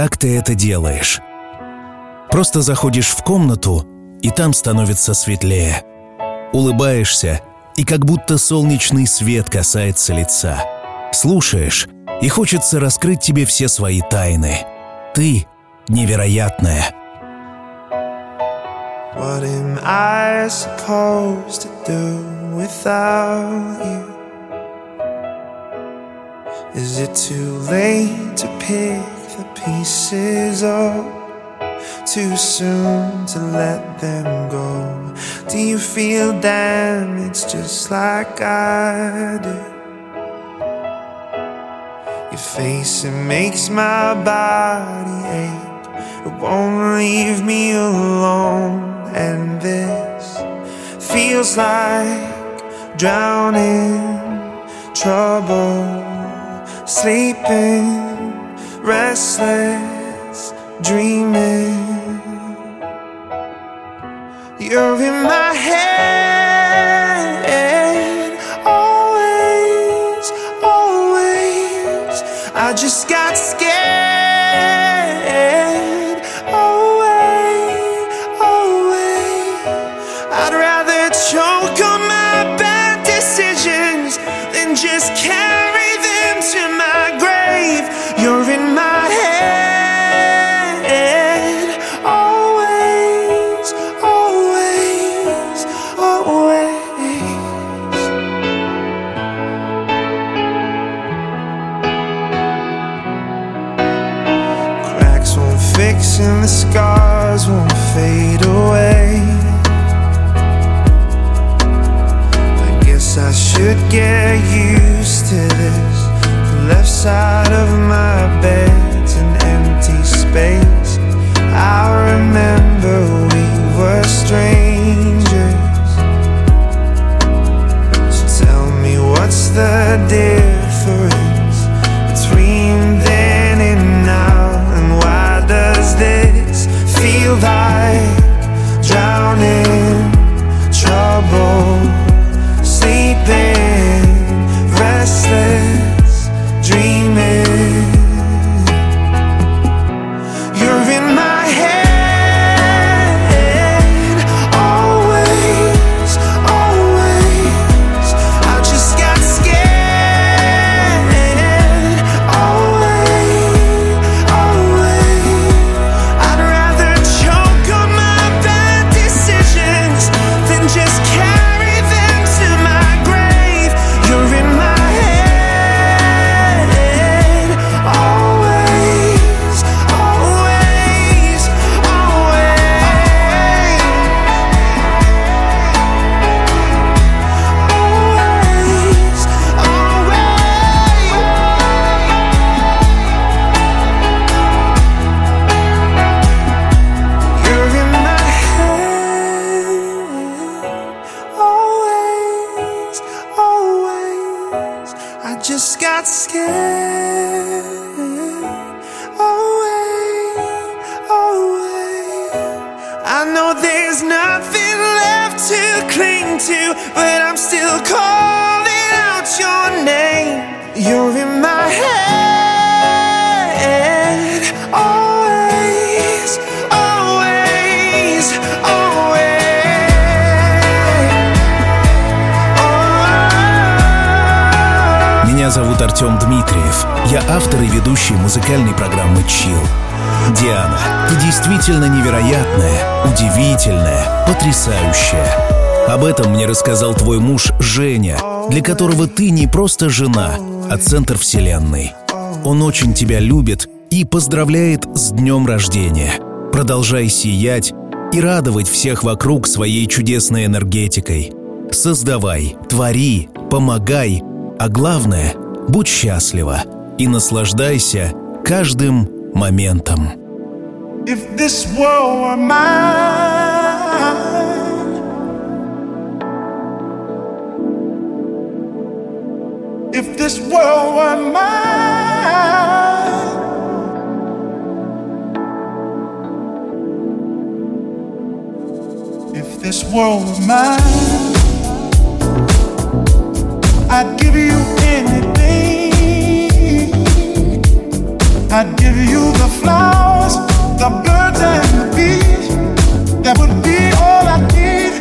как ты это делаешь. Просто заходишь в комнату, и там становится светлее. Улыбаешься, и как будто солнечный свет касается лица. Слушаешь, и хочется раскрыть тебе все свои тайны. Ты невероятная. What am I supposed to do without you? Is it too late to pick pieces up? Too soon to let them go? Do you feel damaged just like I do? Your face, it makes my body ache. It won't leave me alone. And this feels like drowning trouble sleeping, restless, dreaming. You're in my head, won't and the scars won't fade away. I guess I should get used to this. The left side of my bed's an empty space. I remember we were strangers. So tell me what's the difference feel like drowning trouble? Sleeping, restless, dreaming. I know there's nothing left to cling to, but I'm still calling out your name. You're in my head, always, always, always. Меня зовут Артем Дмитриев. Я автор и ведущий музыкальной программы «Чил». Диана, ты действительно невероятная, удивительная, потрясающая. Об этом мне рассказал твой муж Женя, для которого ты не просто жена, а центр вселенной. Он очень тебя любит и поздравляет с днем рождения. Продолжай сиять и радовать всех вокруг своей чудесной энергетикой. Создавай, твори, помогай, а главное – будь счастлива и наслаждайся каждым моментом. If this world were mine, if this world were mine, if this world were mine, I'd give you anything. I'd give you the flowers, the birds and the bees. That would be all I need.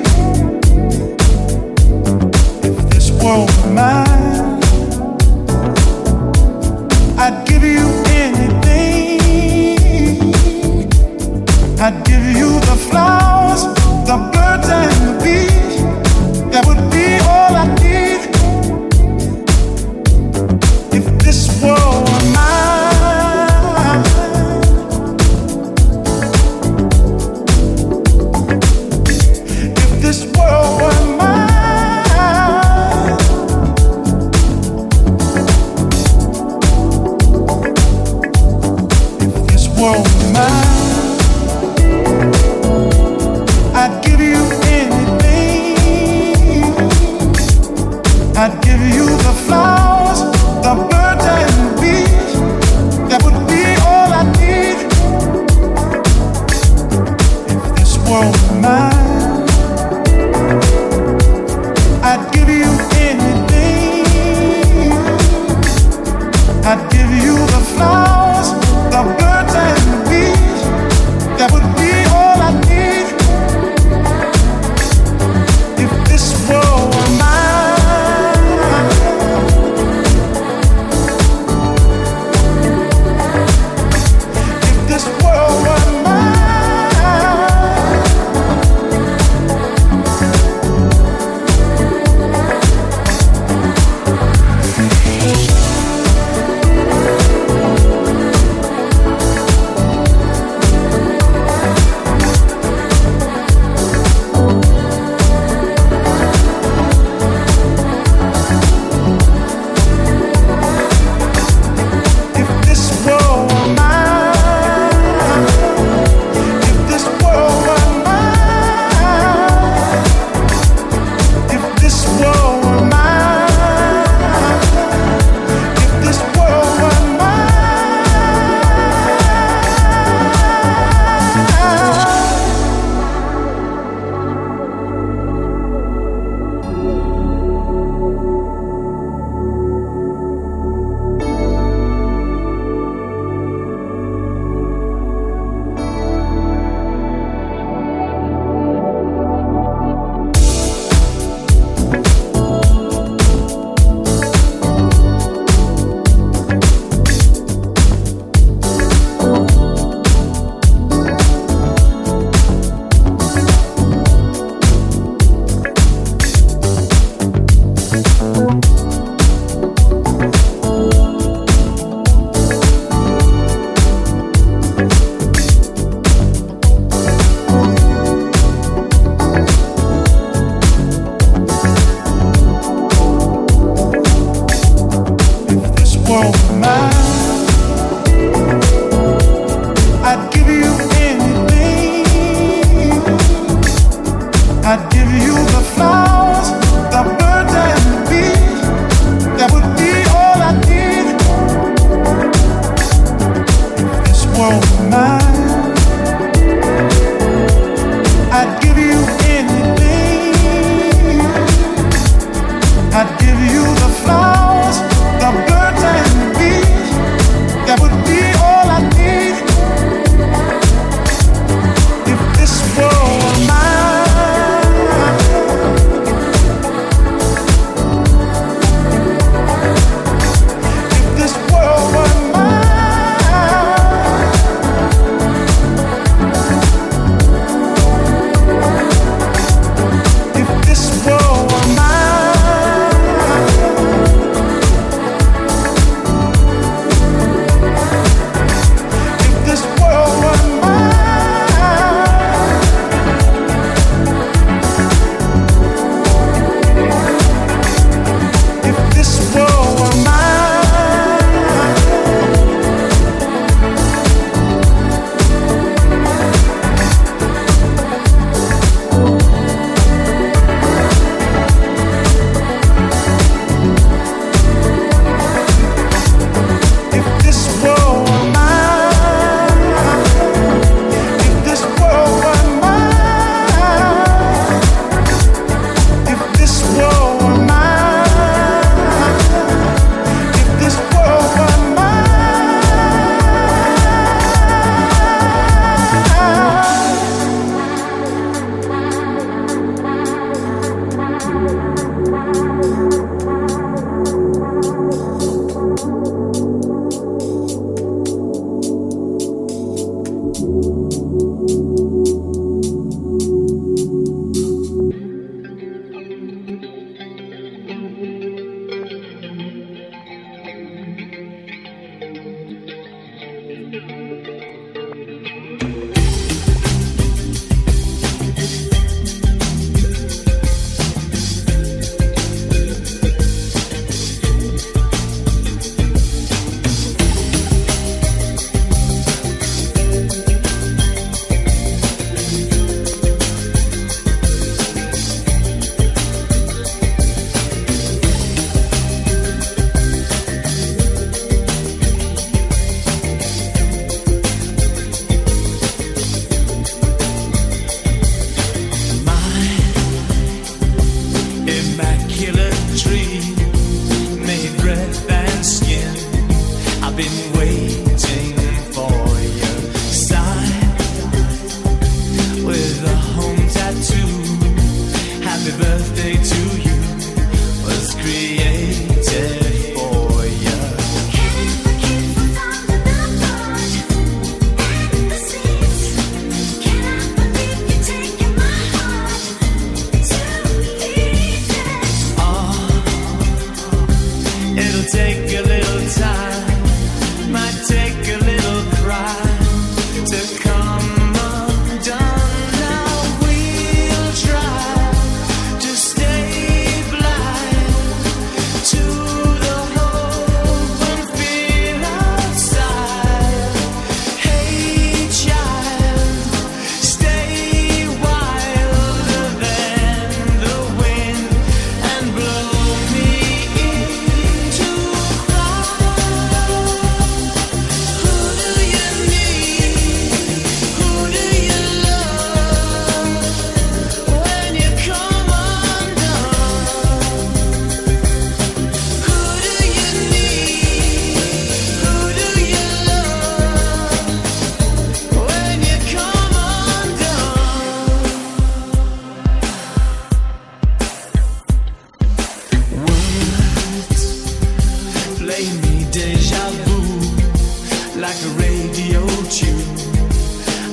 If this world were mine, I'd give you anything. I'd give you the flowers, the birds.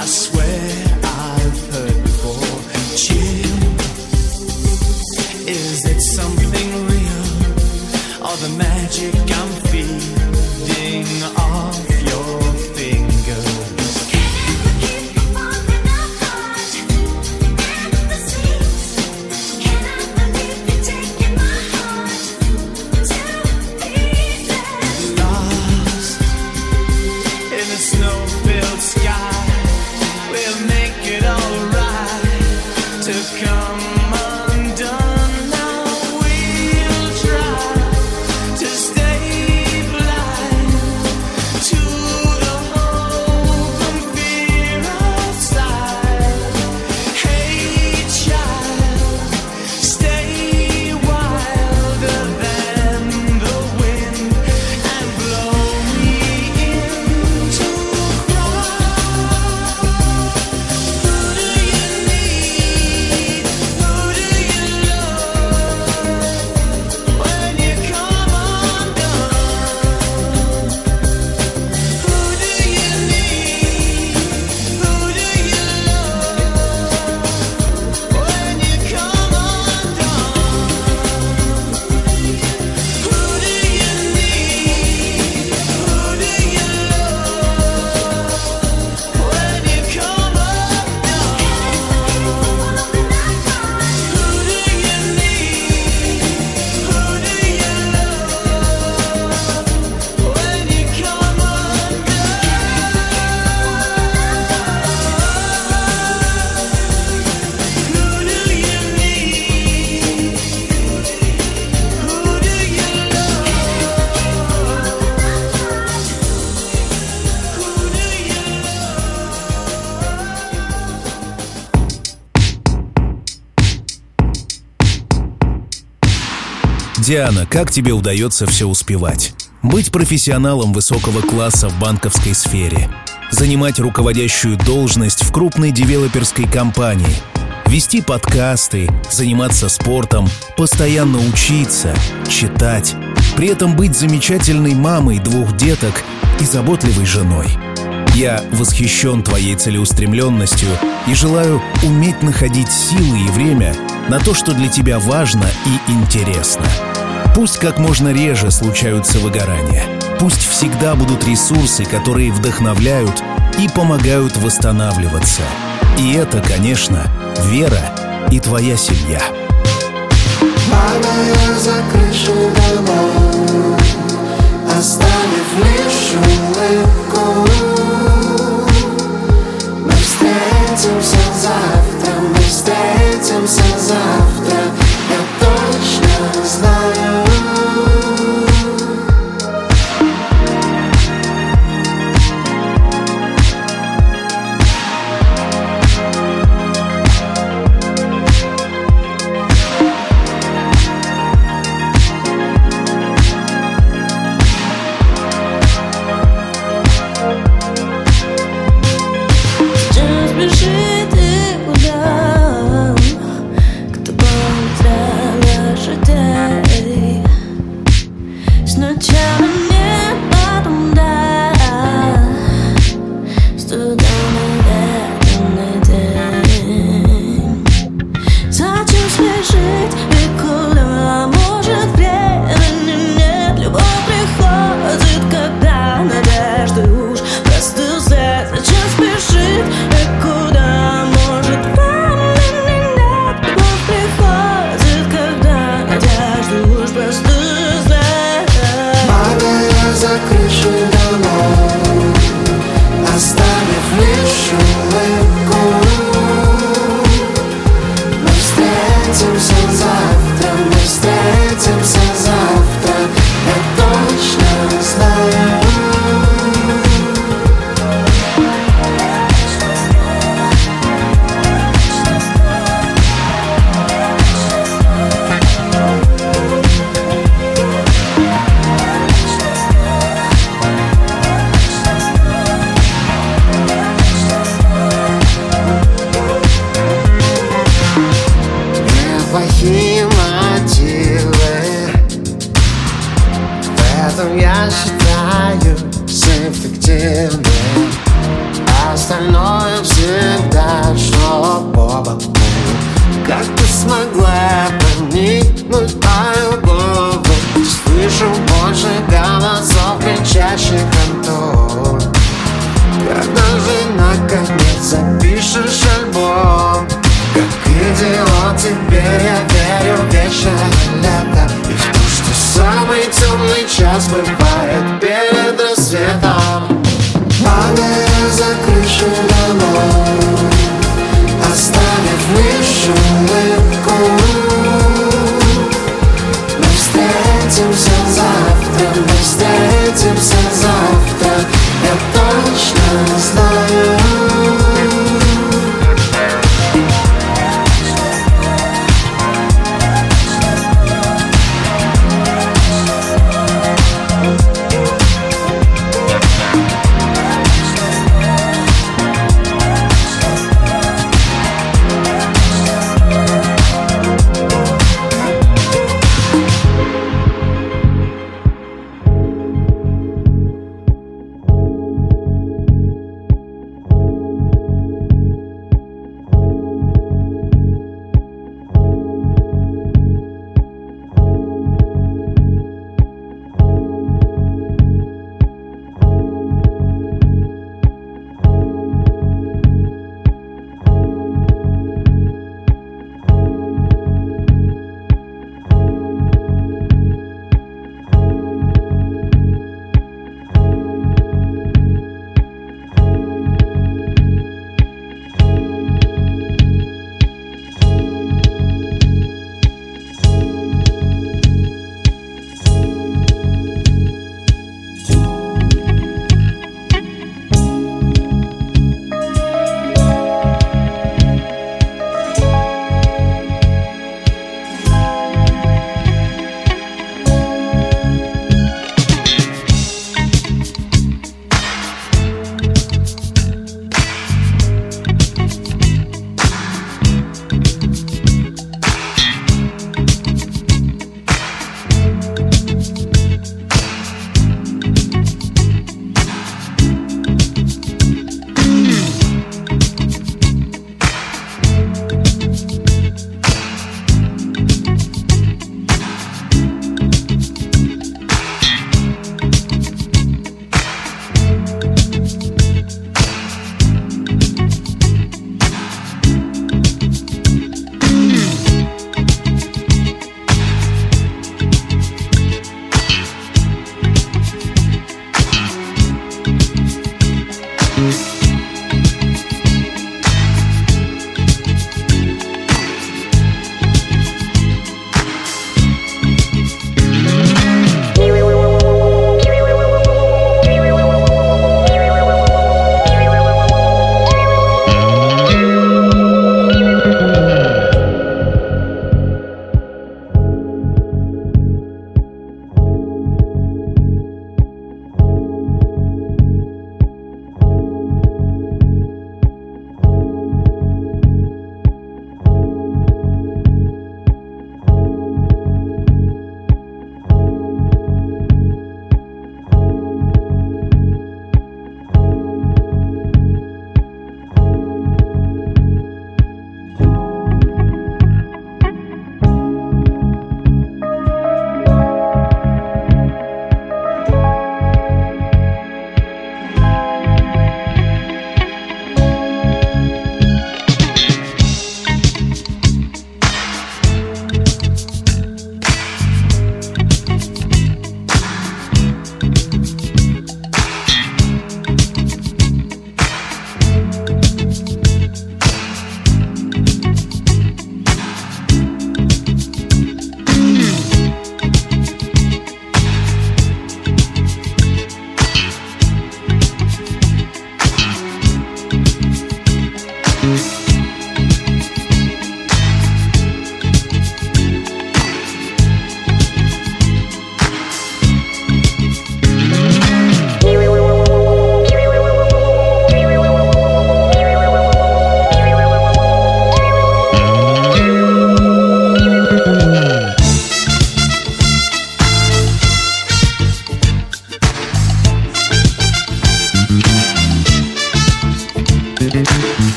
I swear. Диана, как тебе удается все успевать? Быть профессионалом высокого класса в банковской сфере, занимать руководящую должность в крупной девелоперской компании, вести подкасты, заниматься спортом, постоянно учиться, читать, при этом быть замечательной мамой двух деток и заботливой женой. Я восхищен твоей целеустремленностью и желаю уметь находить силы и время на то, что для тебя важно и интересно. Пусть как можно реже случаются выгорания. Пусть всегда будут ресурсы, которые вдохновляют и помогают восстанавливаться. И это, конечно, вера и твоя семья. Падая за крышу домов, оставив лишь улыбку, мы встретимся завтра, мы встретимся завтра,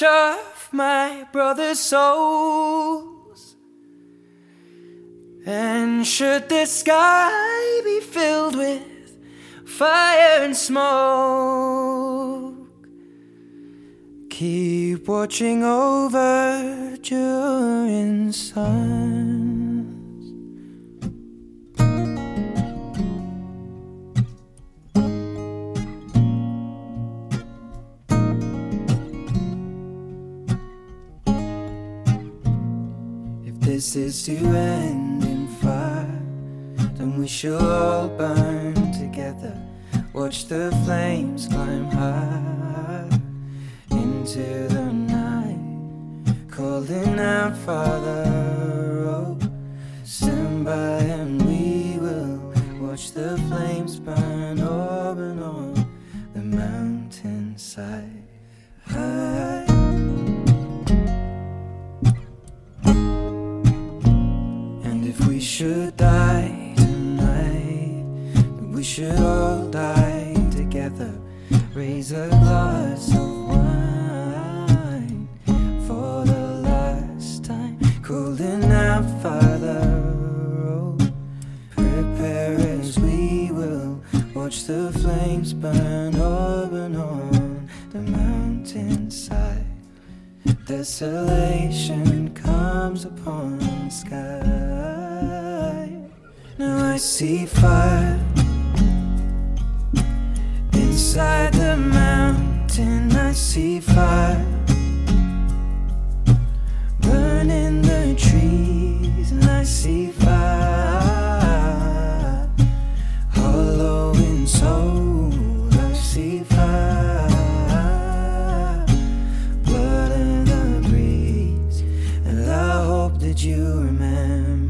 watch of my brother's souls. And should the sky be filled with fire and smoke, keep watching over during suns. This is to end in fire, then we shall all burn together. Watch the flames climb high into the night, calling out, Father, oh, stand by and we will watch the flames burn Raise a glass of wine for the last time. Cooling out, Father. Oh, prepare as we will watch the flames burn up and on the mountainside. Desolation comes upon the sky. Now I see fire inside the mountain. I see fire burning the trees, and I see fire hollow in soul. I see fire blood in the breeze, and I hope that you remember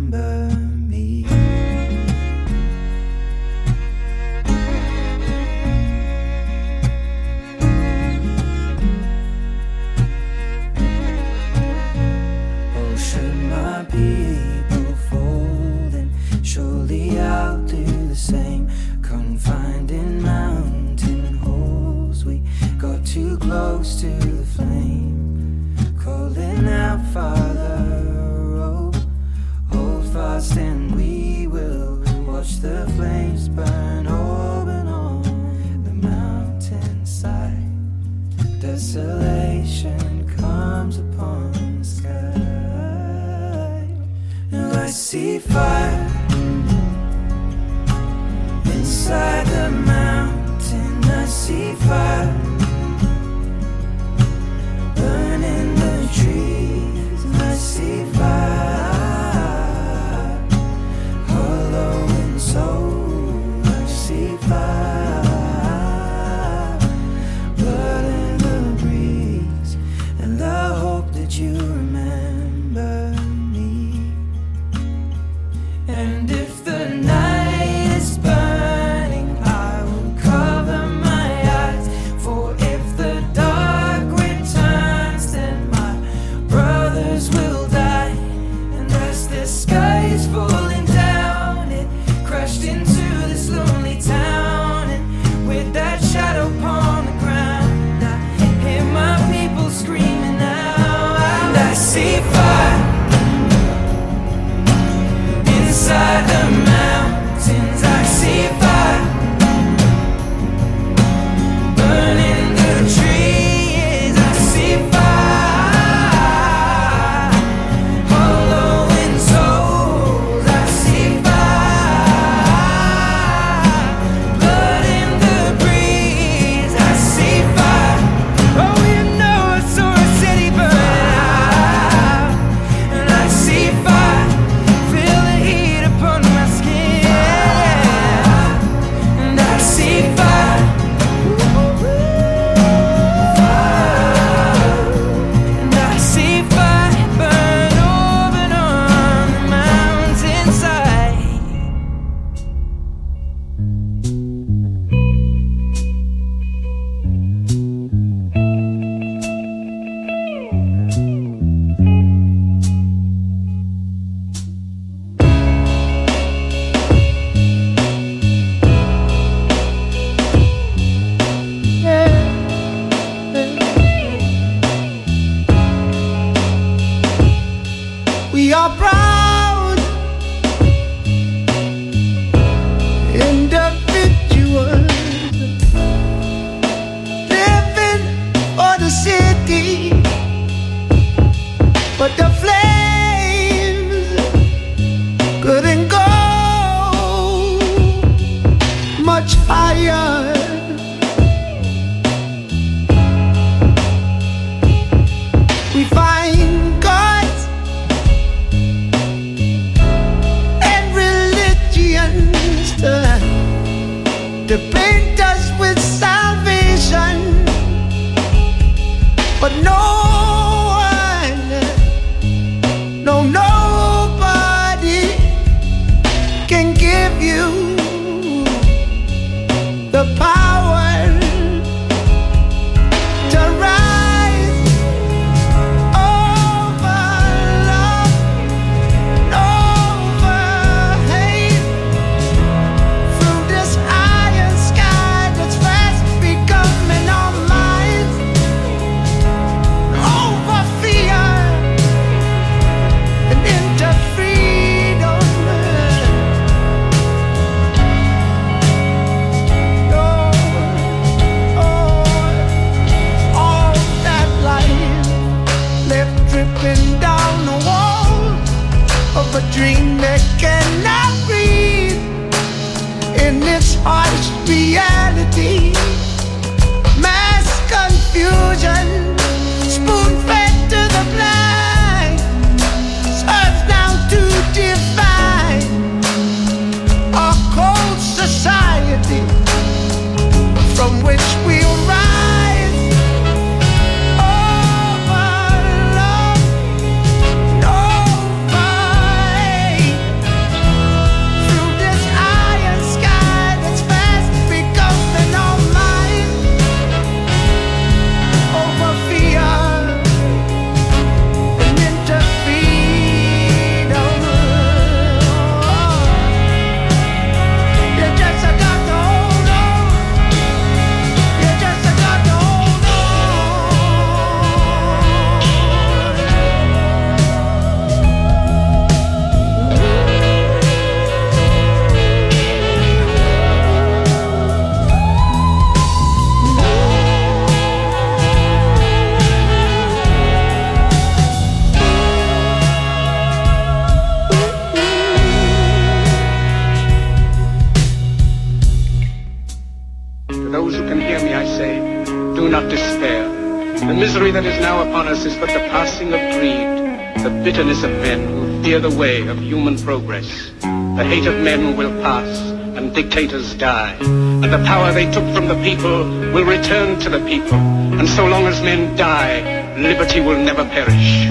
us is but the passing of greed, the bitterness of men who fear the way of human progress. The hate of men will pass, and dictators die. And the power they took from the people will return to the people. And so long as men die, liberty will never perish.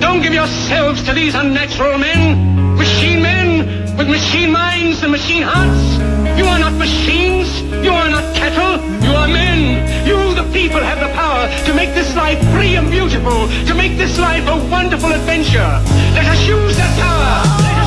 Don't give yourselves to these unnatural men, machine men with machine minds and machine hearts. You are not machines. You are not cattle. You are men. You, people, have the power to make this life free and beautiful, to make this life a wonderful adventure. Let us use that power.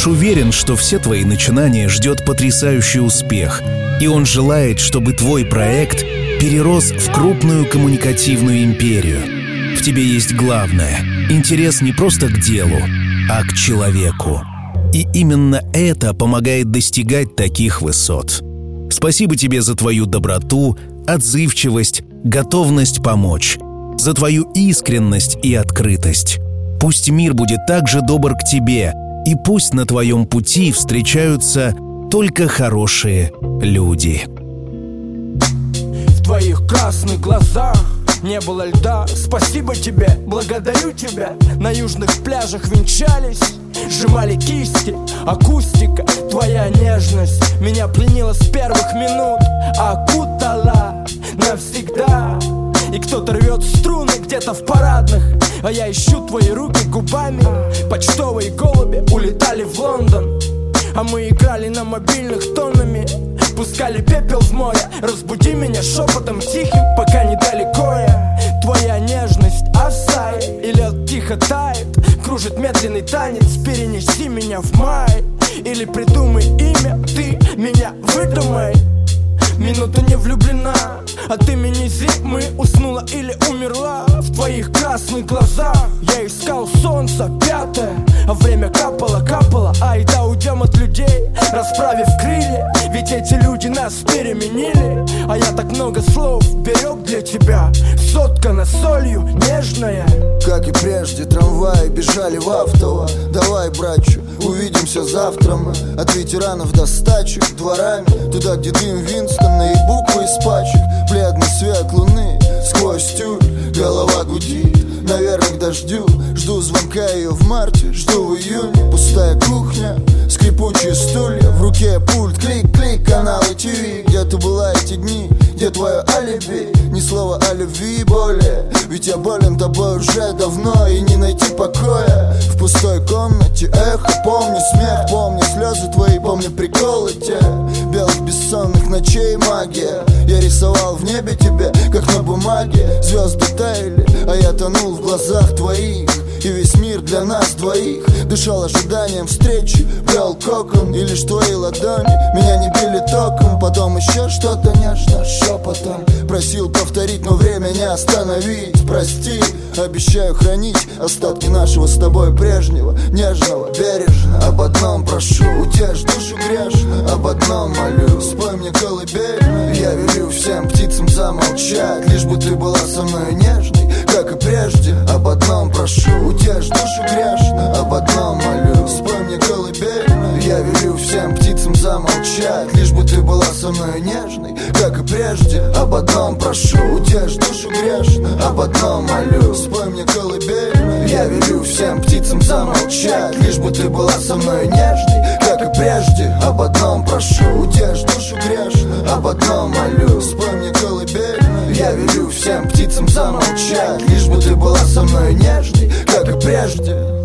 Муж уверен, что все твои начинания ждет потрясающий успех, и он желает, чтобы твой проект перерос в крупную коммуникативную империю. В тебе есть главное — интерес не просто к делу, а к человеку. И именно это помогает достигать таких высот. Спасибо тебе за твою доброту, отзывчивость, готовность помочь, за твою искренность и открытость. Пусть мир будет так же добр к тебе, и пусть на твоем пути встречаются только хорошие люди. В твоих красных глазах не было льда. Спасибо тебе, благодарю тебя. На южных пляжах венчались Сжимали кисти, акустика Твоя нежность меня пленила с первых минут. Окутала навсегда. И кто-то рвет струны где-то в парадных А я ищу твои руки губами. Почтовые голуби улетали в Лондон. А мы играли на мобильных тоннами. Пускали пепел в море. Разбуди меня шепотом тихим, пока недалеко я Твоя нежность осай И лед тихо тает. Кружит медленный танец Перенеси меня в май. Или придумай имя Ты меня выдумай. Минута не влюблена От имени зимы уснула или умерла? В твоих красных глазах Я искал солнце пятое А время капало, капало. Ай да уйдем от людей Расправив Ведь эти люди нас переменили. А я так много слов берег для тебя. Соткана солью нежная. Как и прежде трамваи бежали в авто. Давай, братчу, увидимся завтра. Мы От ветеранов до стачек дворами. Туда, где дым Винстон и буквы из пачек. Бледный свет луны сквозь тюль Голова гудит, наверное, к дождю. Жду звонка ее в марте, жду в июне. Пустая кухня, скрипучие стулья. В руке пульт, клик-клик, каналы ТВ Где ты была эти дни, где твое алиби? Ни слова о любви более Ведь я болен тобой уже давно И не найти покоя. В пустой комнате эхо Помню смех, помню слезы твои Помню приколы те. Белых бессонных ночей магия. Я рисовал в небе тебе, как на бумаге. Звезды таяли, а я тонул в глазах твоих и весь мир для нас двоих. Дышал ожиданием встречи, плел кокон И лишь твои ладони меня не били током. Потом еще что-то нежно шепотом Просил повторить, но время не остановить. Прости, обещаю хранить Остатки нашего с тобой прежнего Нежного, бережно. Об одном прошу, утешь душу грешно. Об одном молю, спой мне колыбель. Я велю всем птицам замолчать Лишь бы ты была со мной нежной Как и прежде, об одном прошу. Утешь душу грешно, об одном молю. Спой мне колыбель Я велю всем птицам замолчать. Лишь бы ты была со мной нежной Как и прежде, об одном прошу. Утешь душу грешно, об одном молю. Спой мне колыбель Я велю всем птицам замолчать. Лишь бы ты была со мной нежной прежде, об одном прошу. Утешь душу грешно, об одном молю Спой мне колыбель Я велю всем птицам замолчать. Лишь бы ты была со мной нежной Как и прежде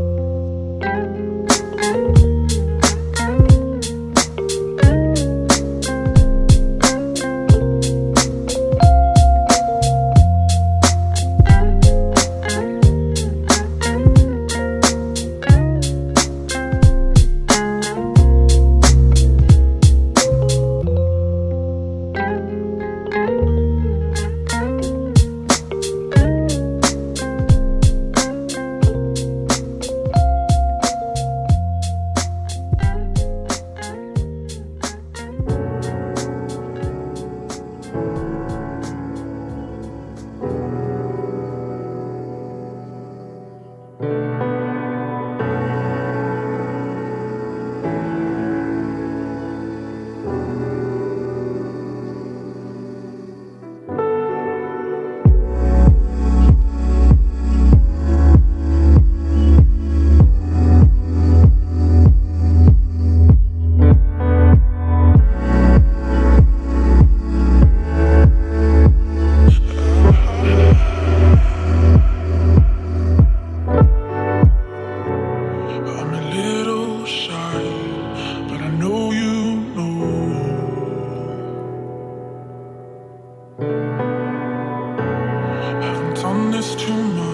question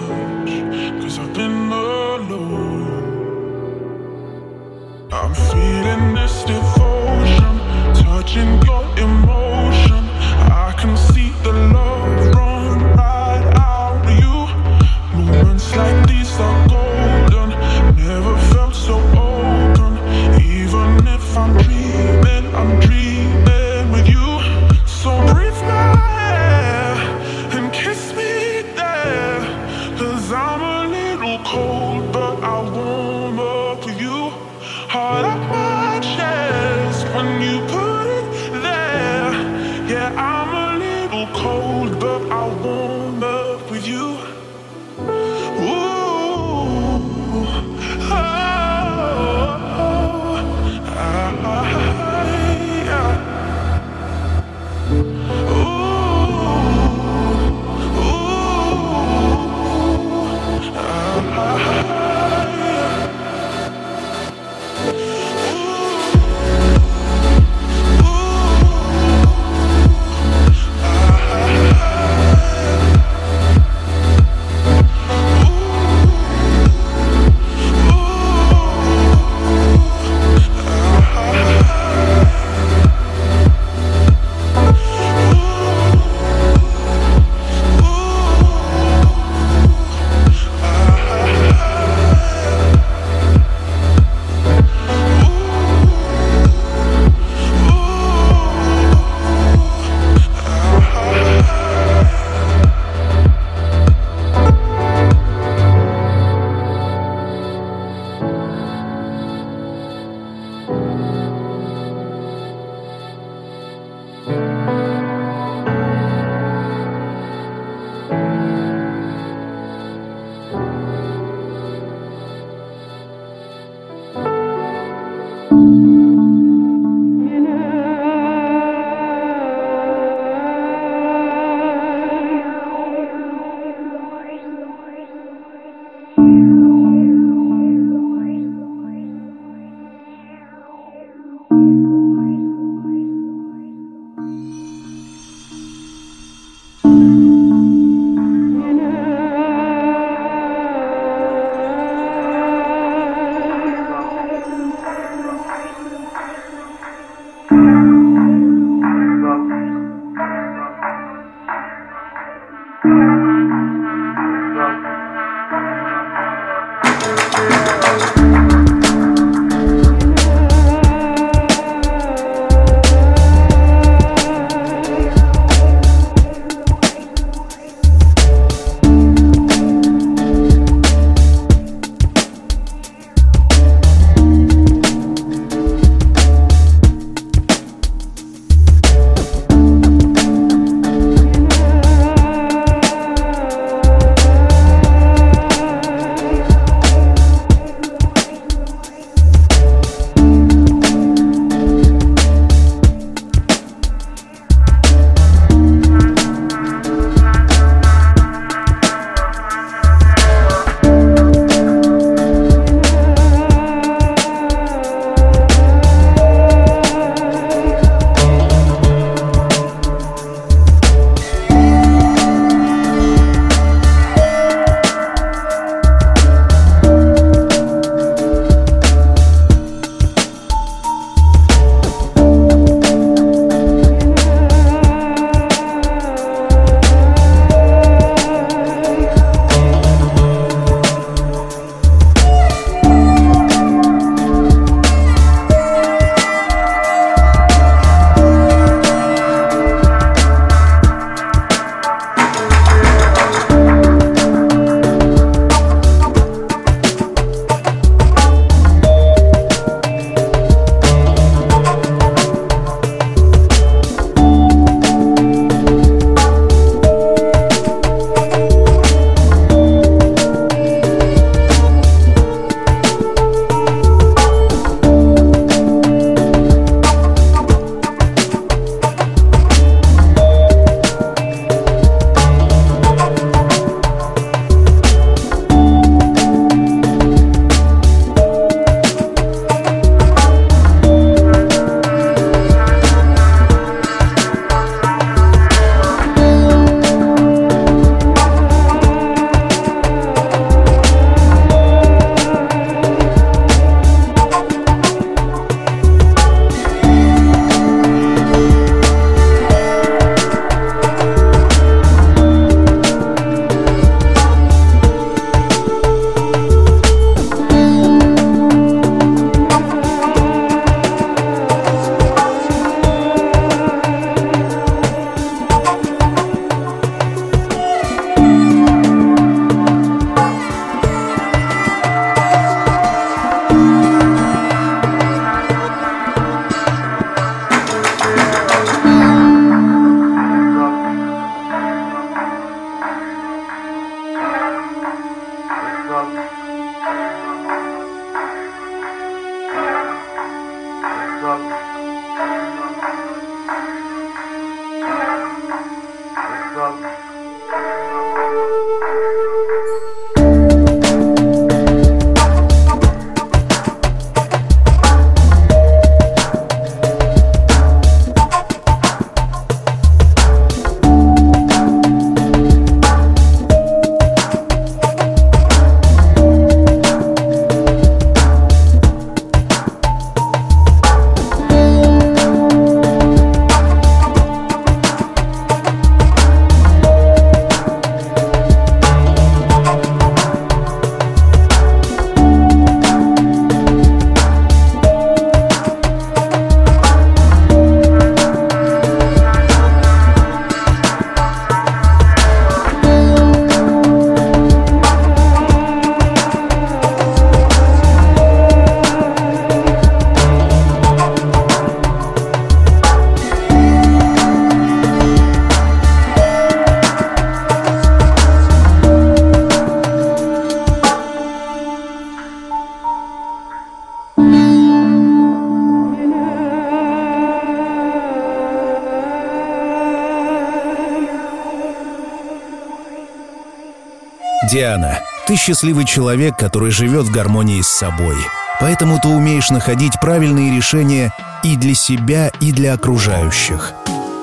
Диана, ты счастливый человек, который живет в гармонии с собой. Поэтому ты умеешь находить правильные решения и для себя, и для окружающих.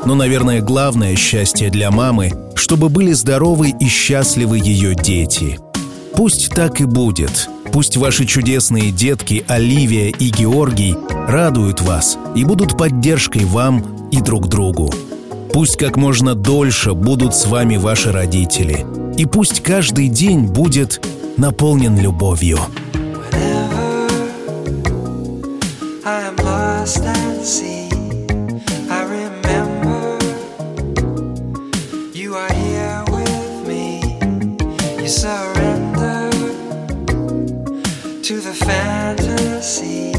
Но, наверное, главное счастье для мамы, чтобы были здоровы и счастливы ее дети. Пусть так и будет. Пусть ваши чудесные детки Оливия и Георгий радуют вас и будут поддержкой вам и друг другу. Пусть как можно дольше будут с вами ваши родители. И пусть каждый день будет наполнен любовью. Surrender to.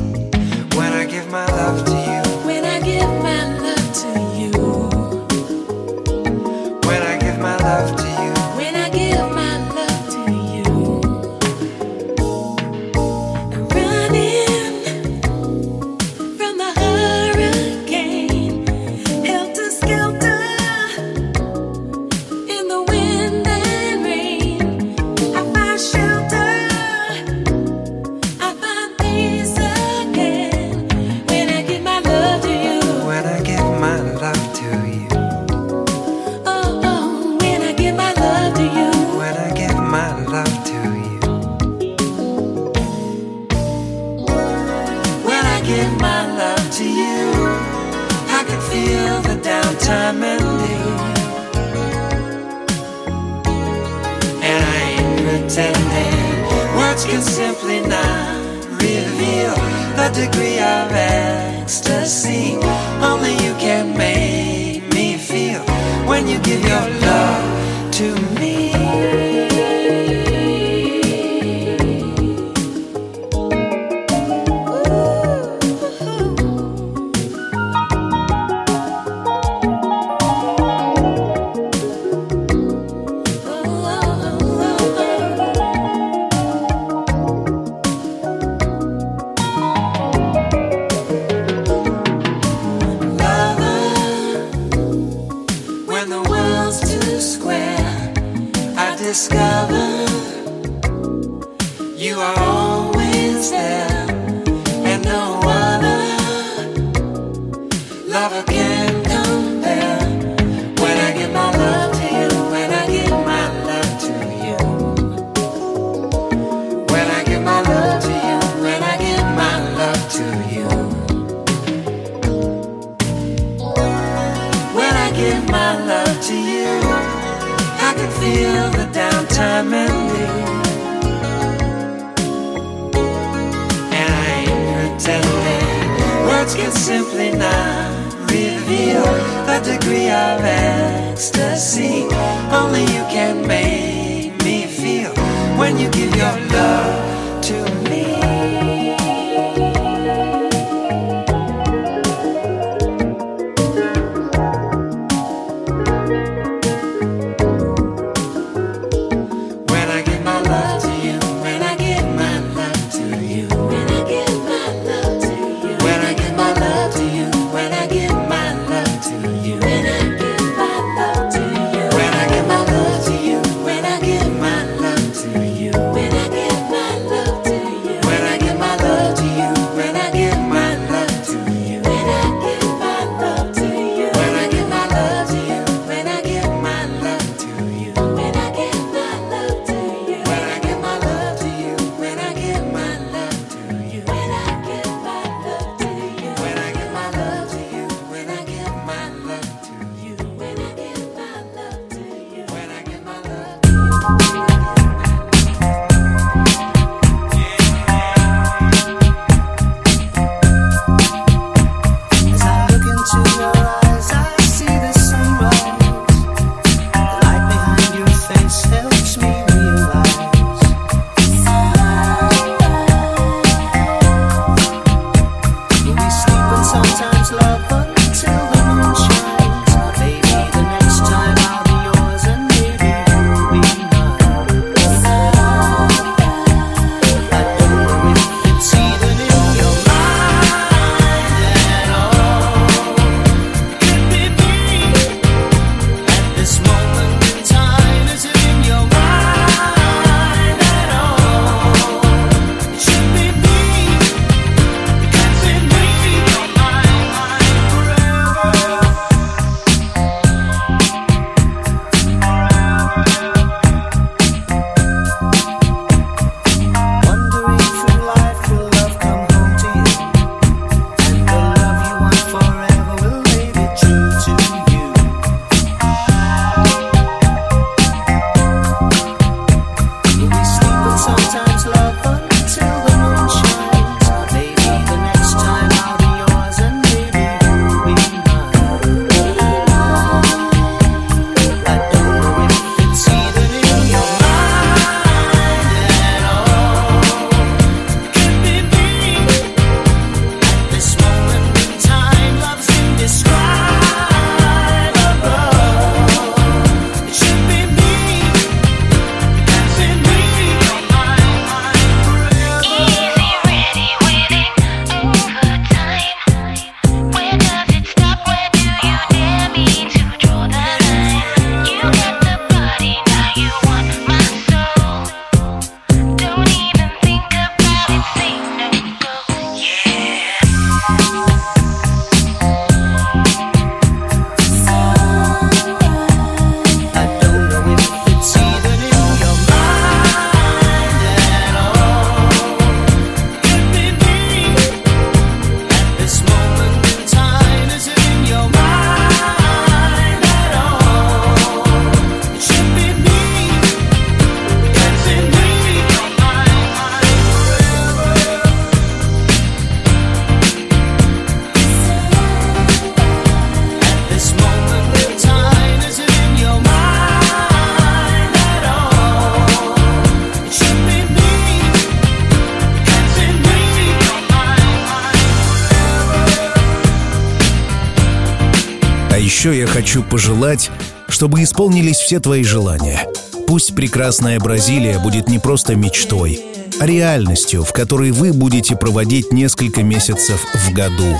Хочу пожелать, чтобы исполнились все твои желания. Пусть прекрасная Бразилия будет не просто мечтой, а реальностью, в которой вы будете проводить несколько месяцев в году.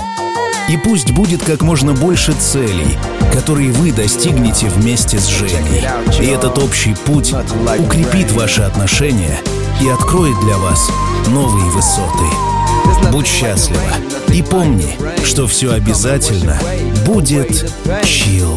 И пусть будет как можно больше целей, которые вы достигнете вместе с Женей. И этот общий путь укрепит ваши отношения и откроет для вас новые высоты. Будь счастлива и помни, что все обязательно будет чил.